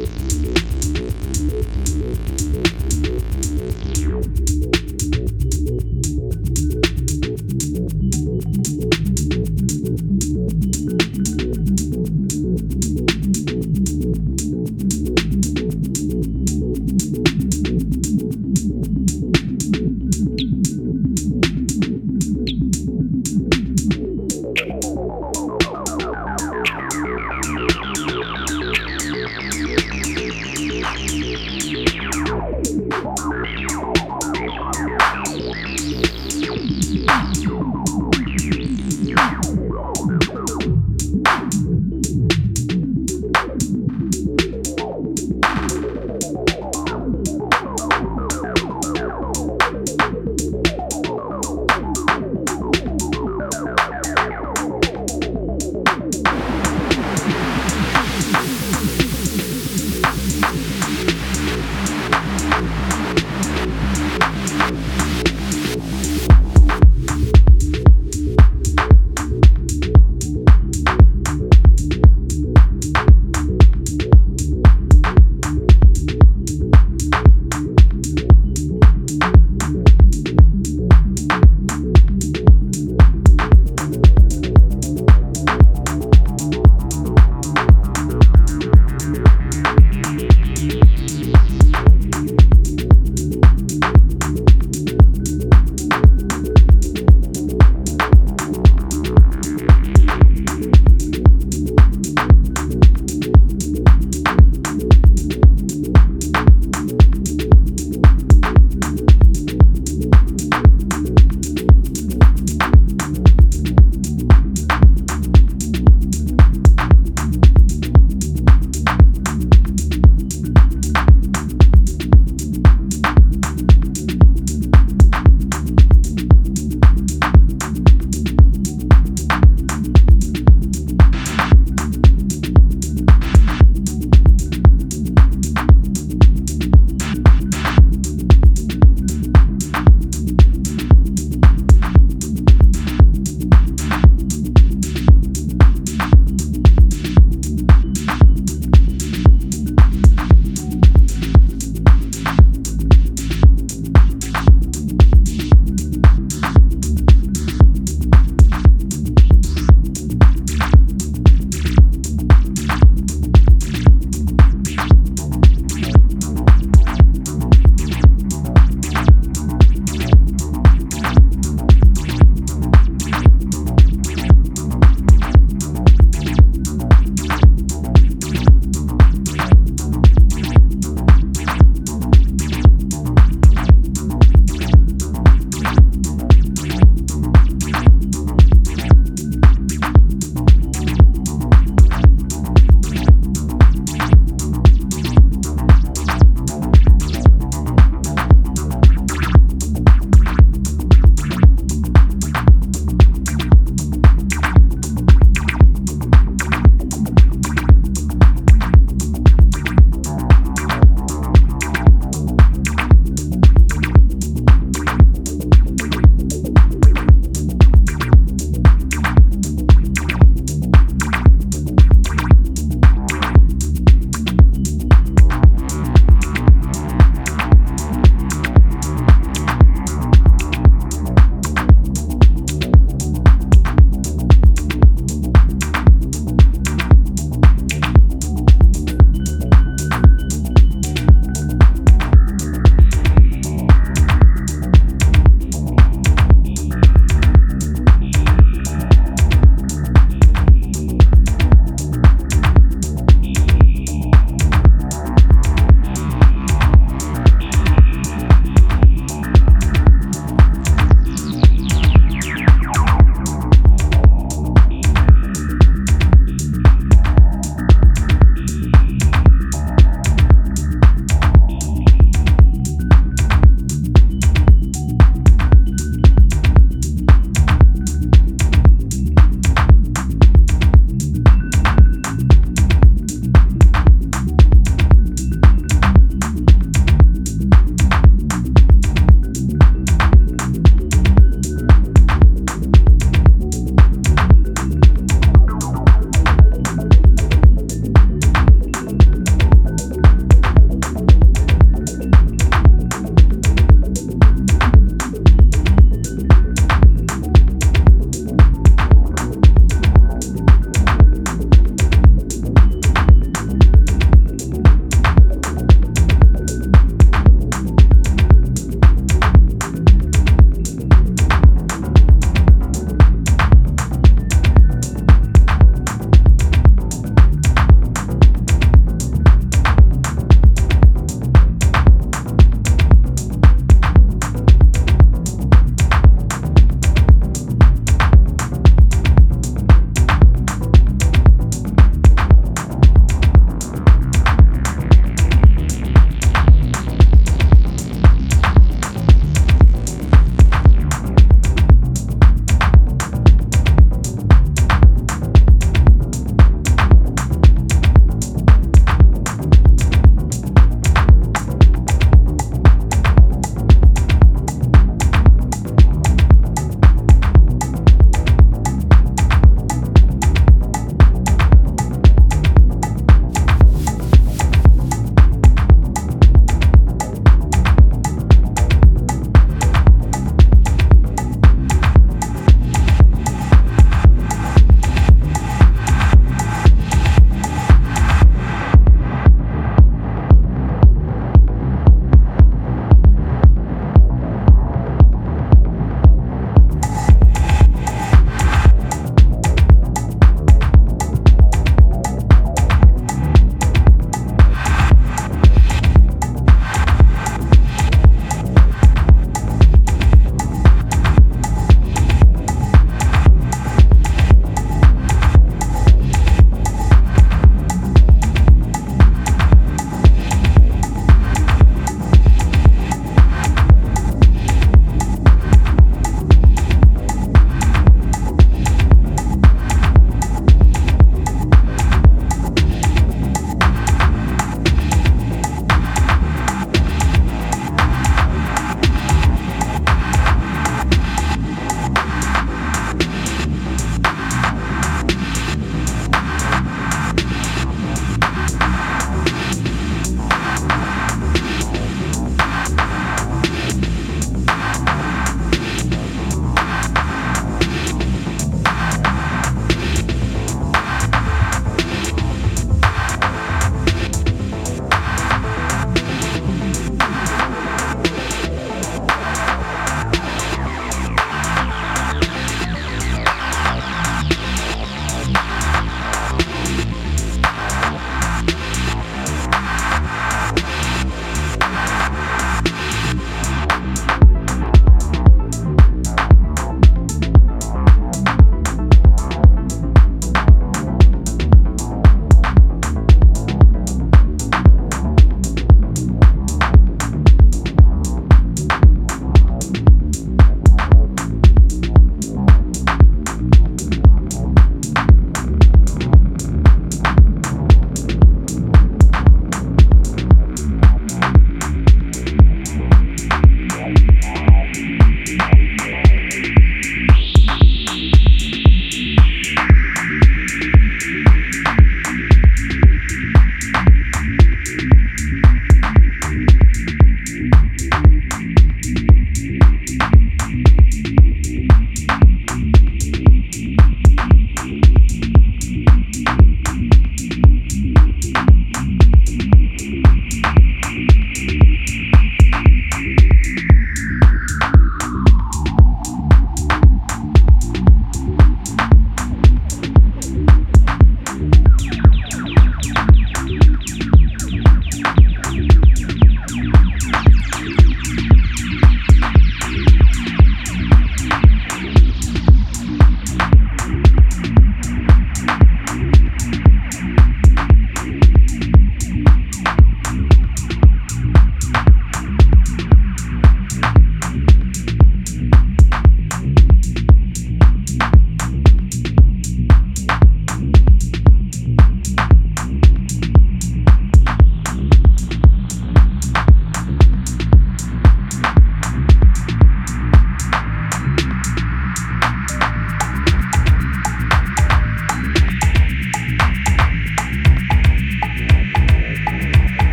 Thank you.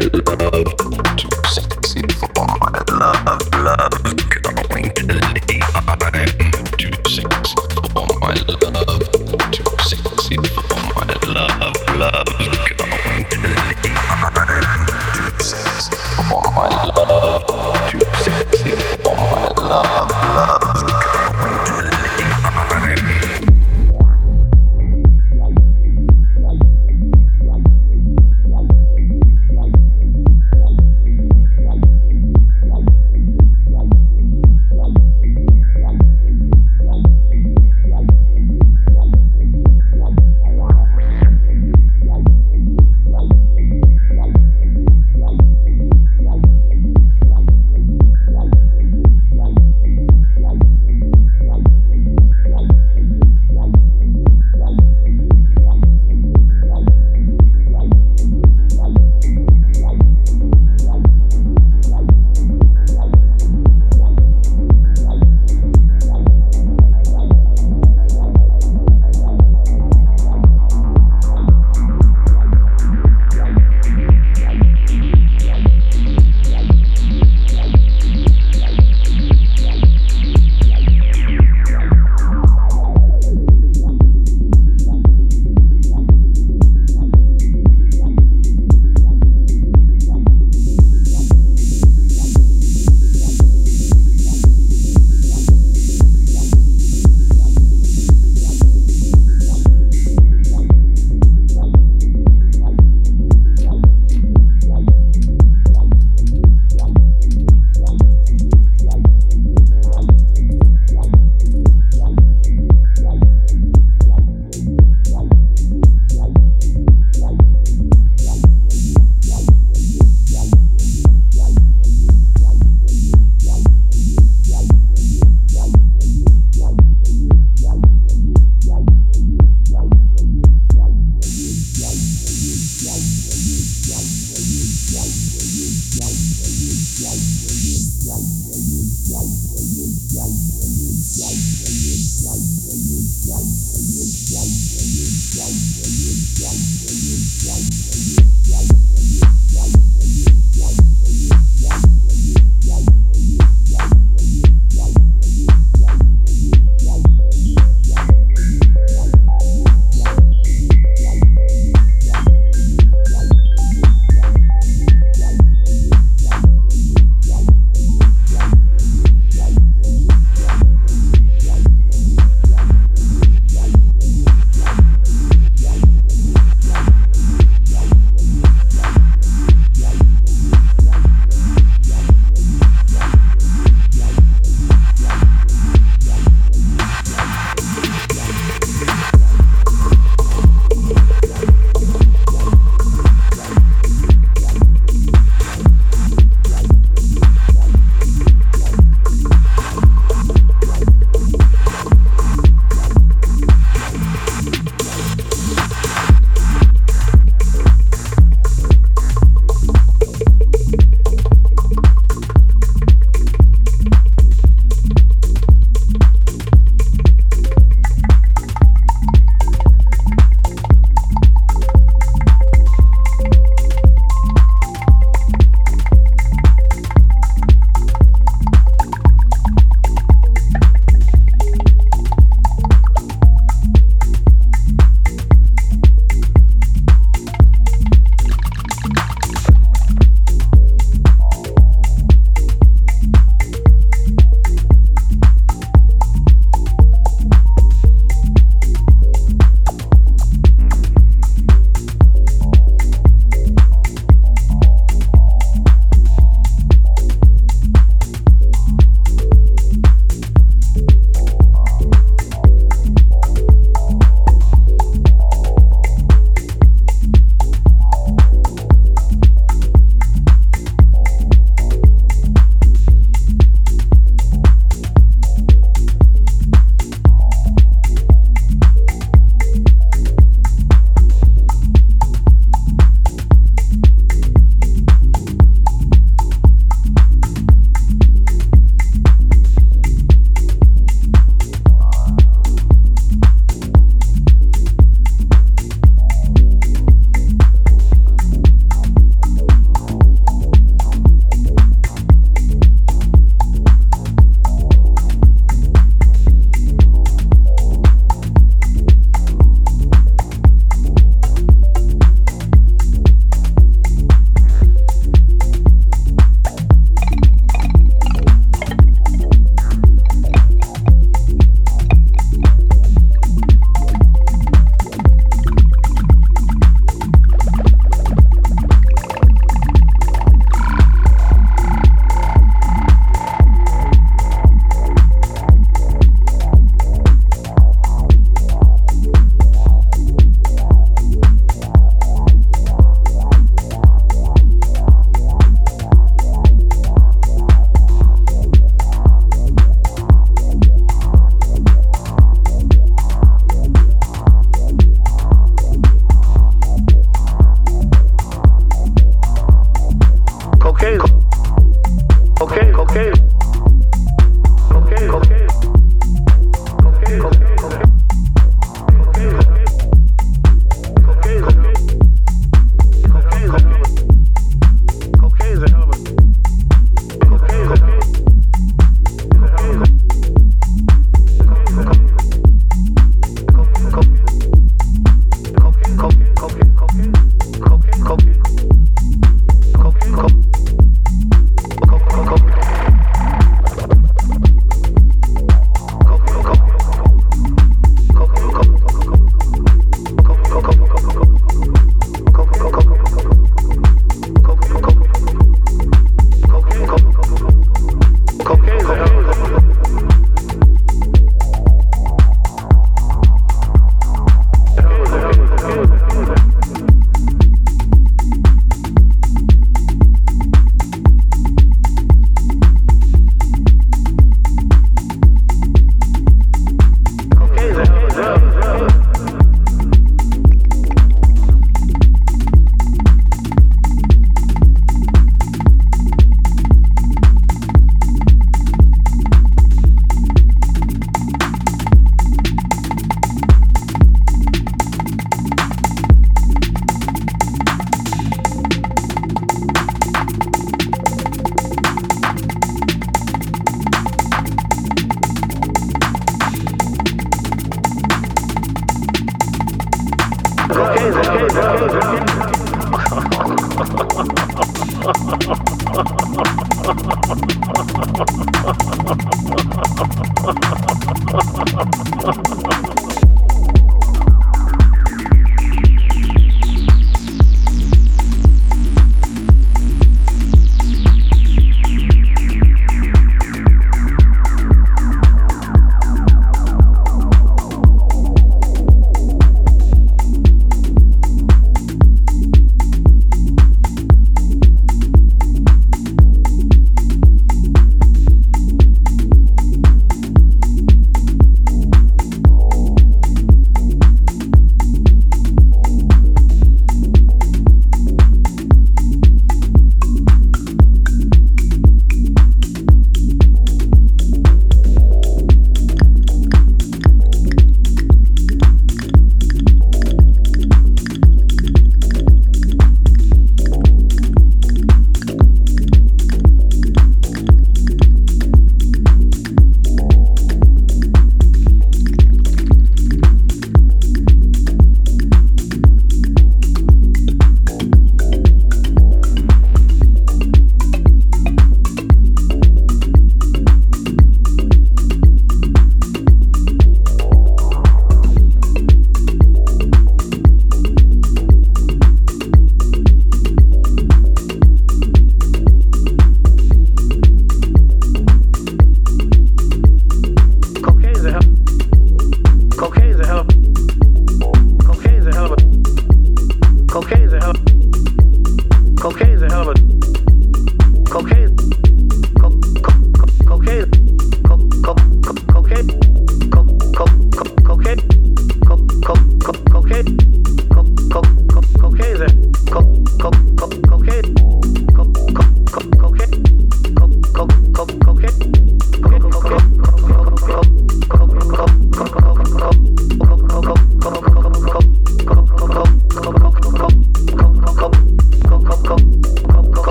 el.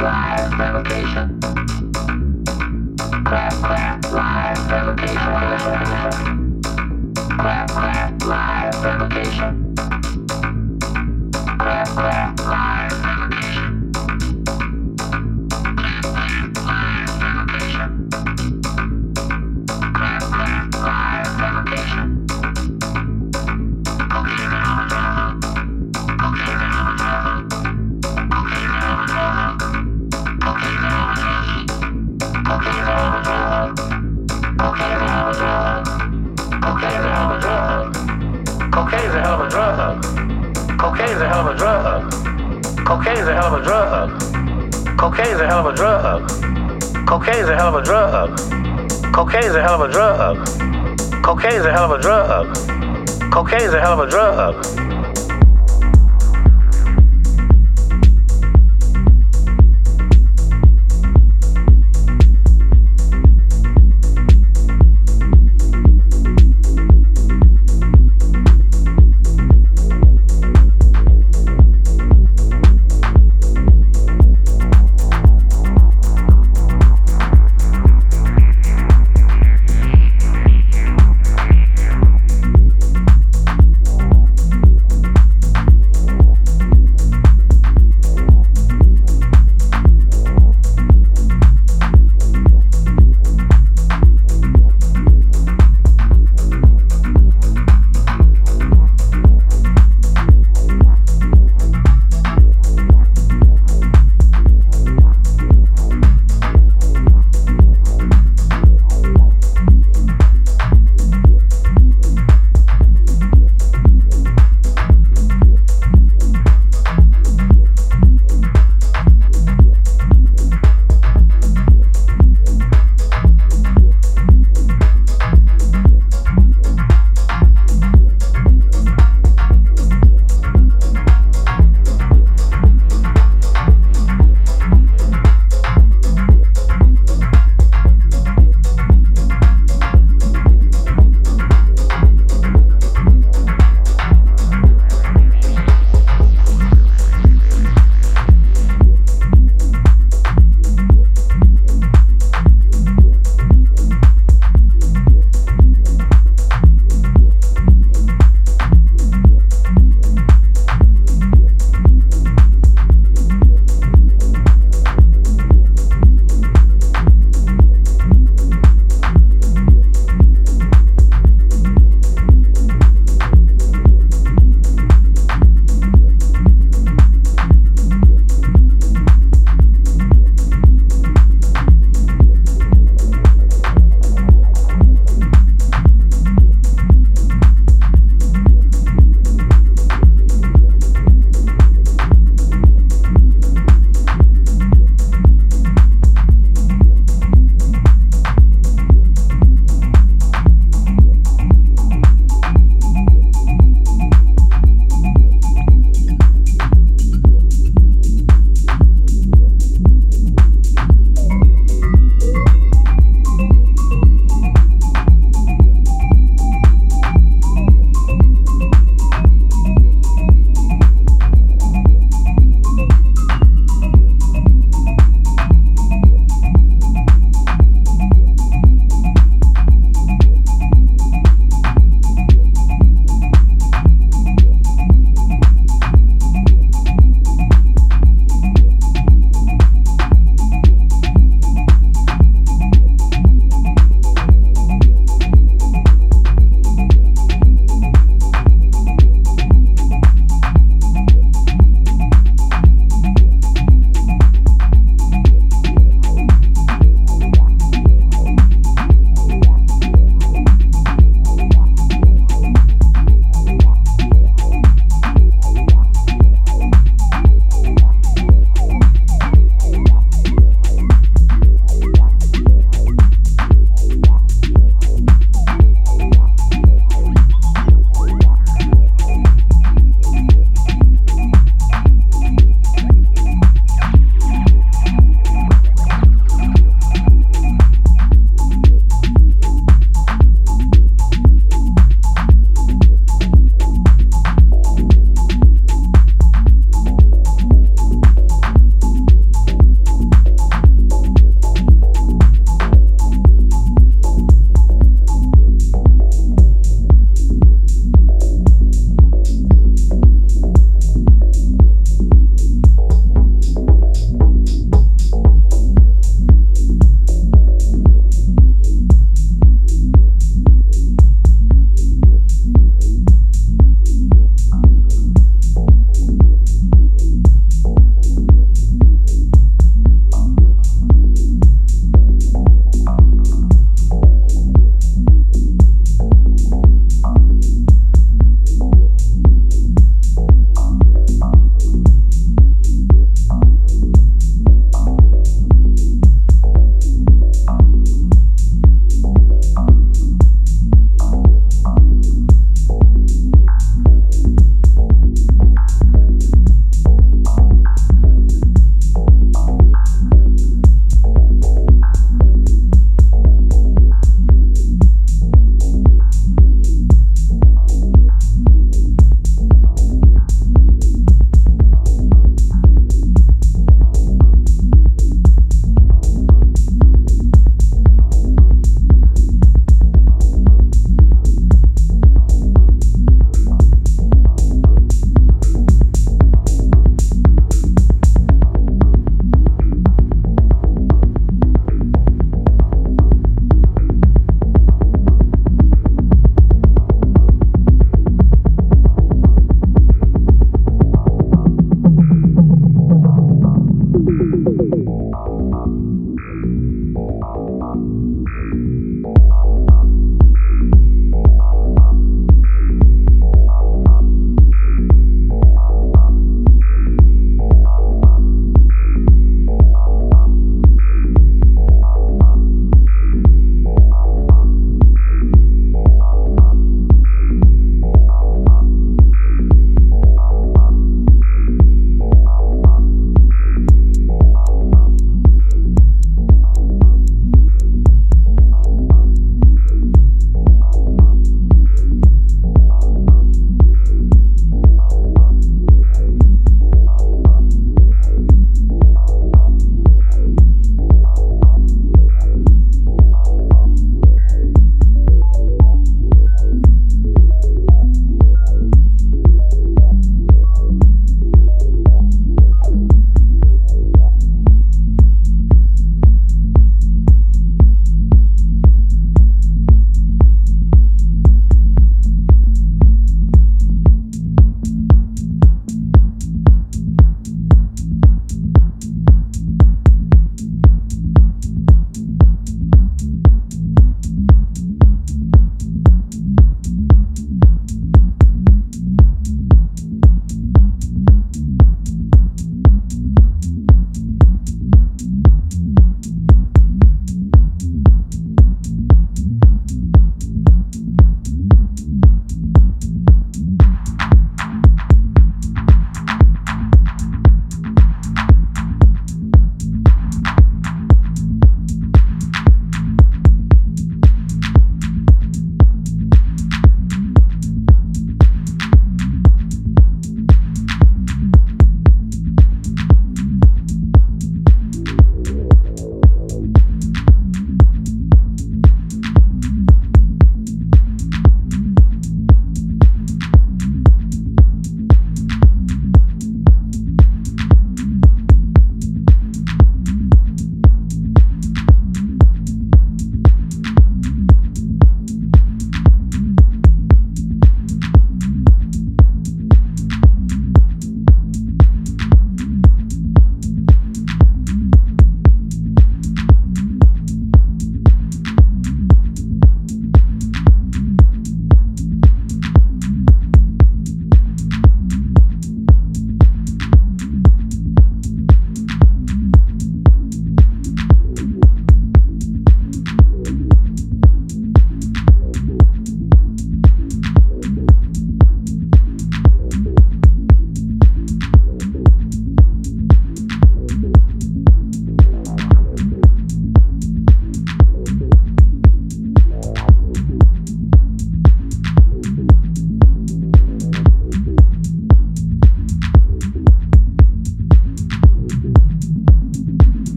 live revocation. Live revocation. Clap, clap, Cocaine's a hell of a drug. Cocaine's a hell of a drug. Cocaine's a hell of a drug. Cocaine's a hell of a drug. Cocaine's a hell of a drug.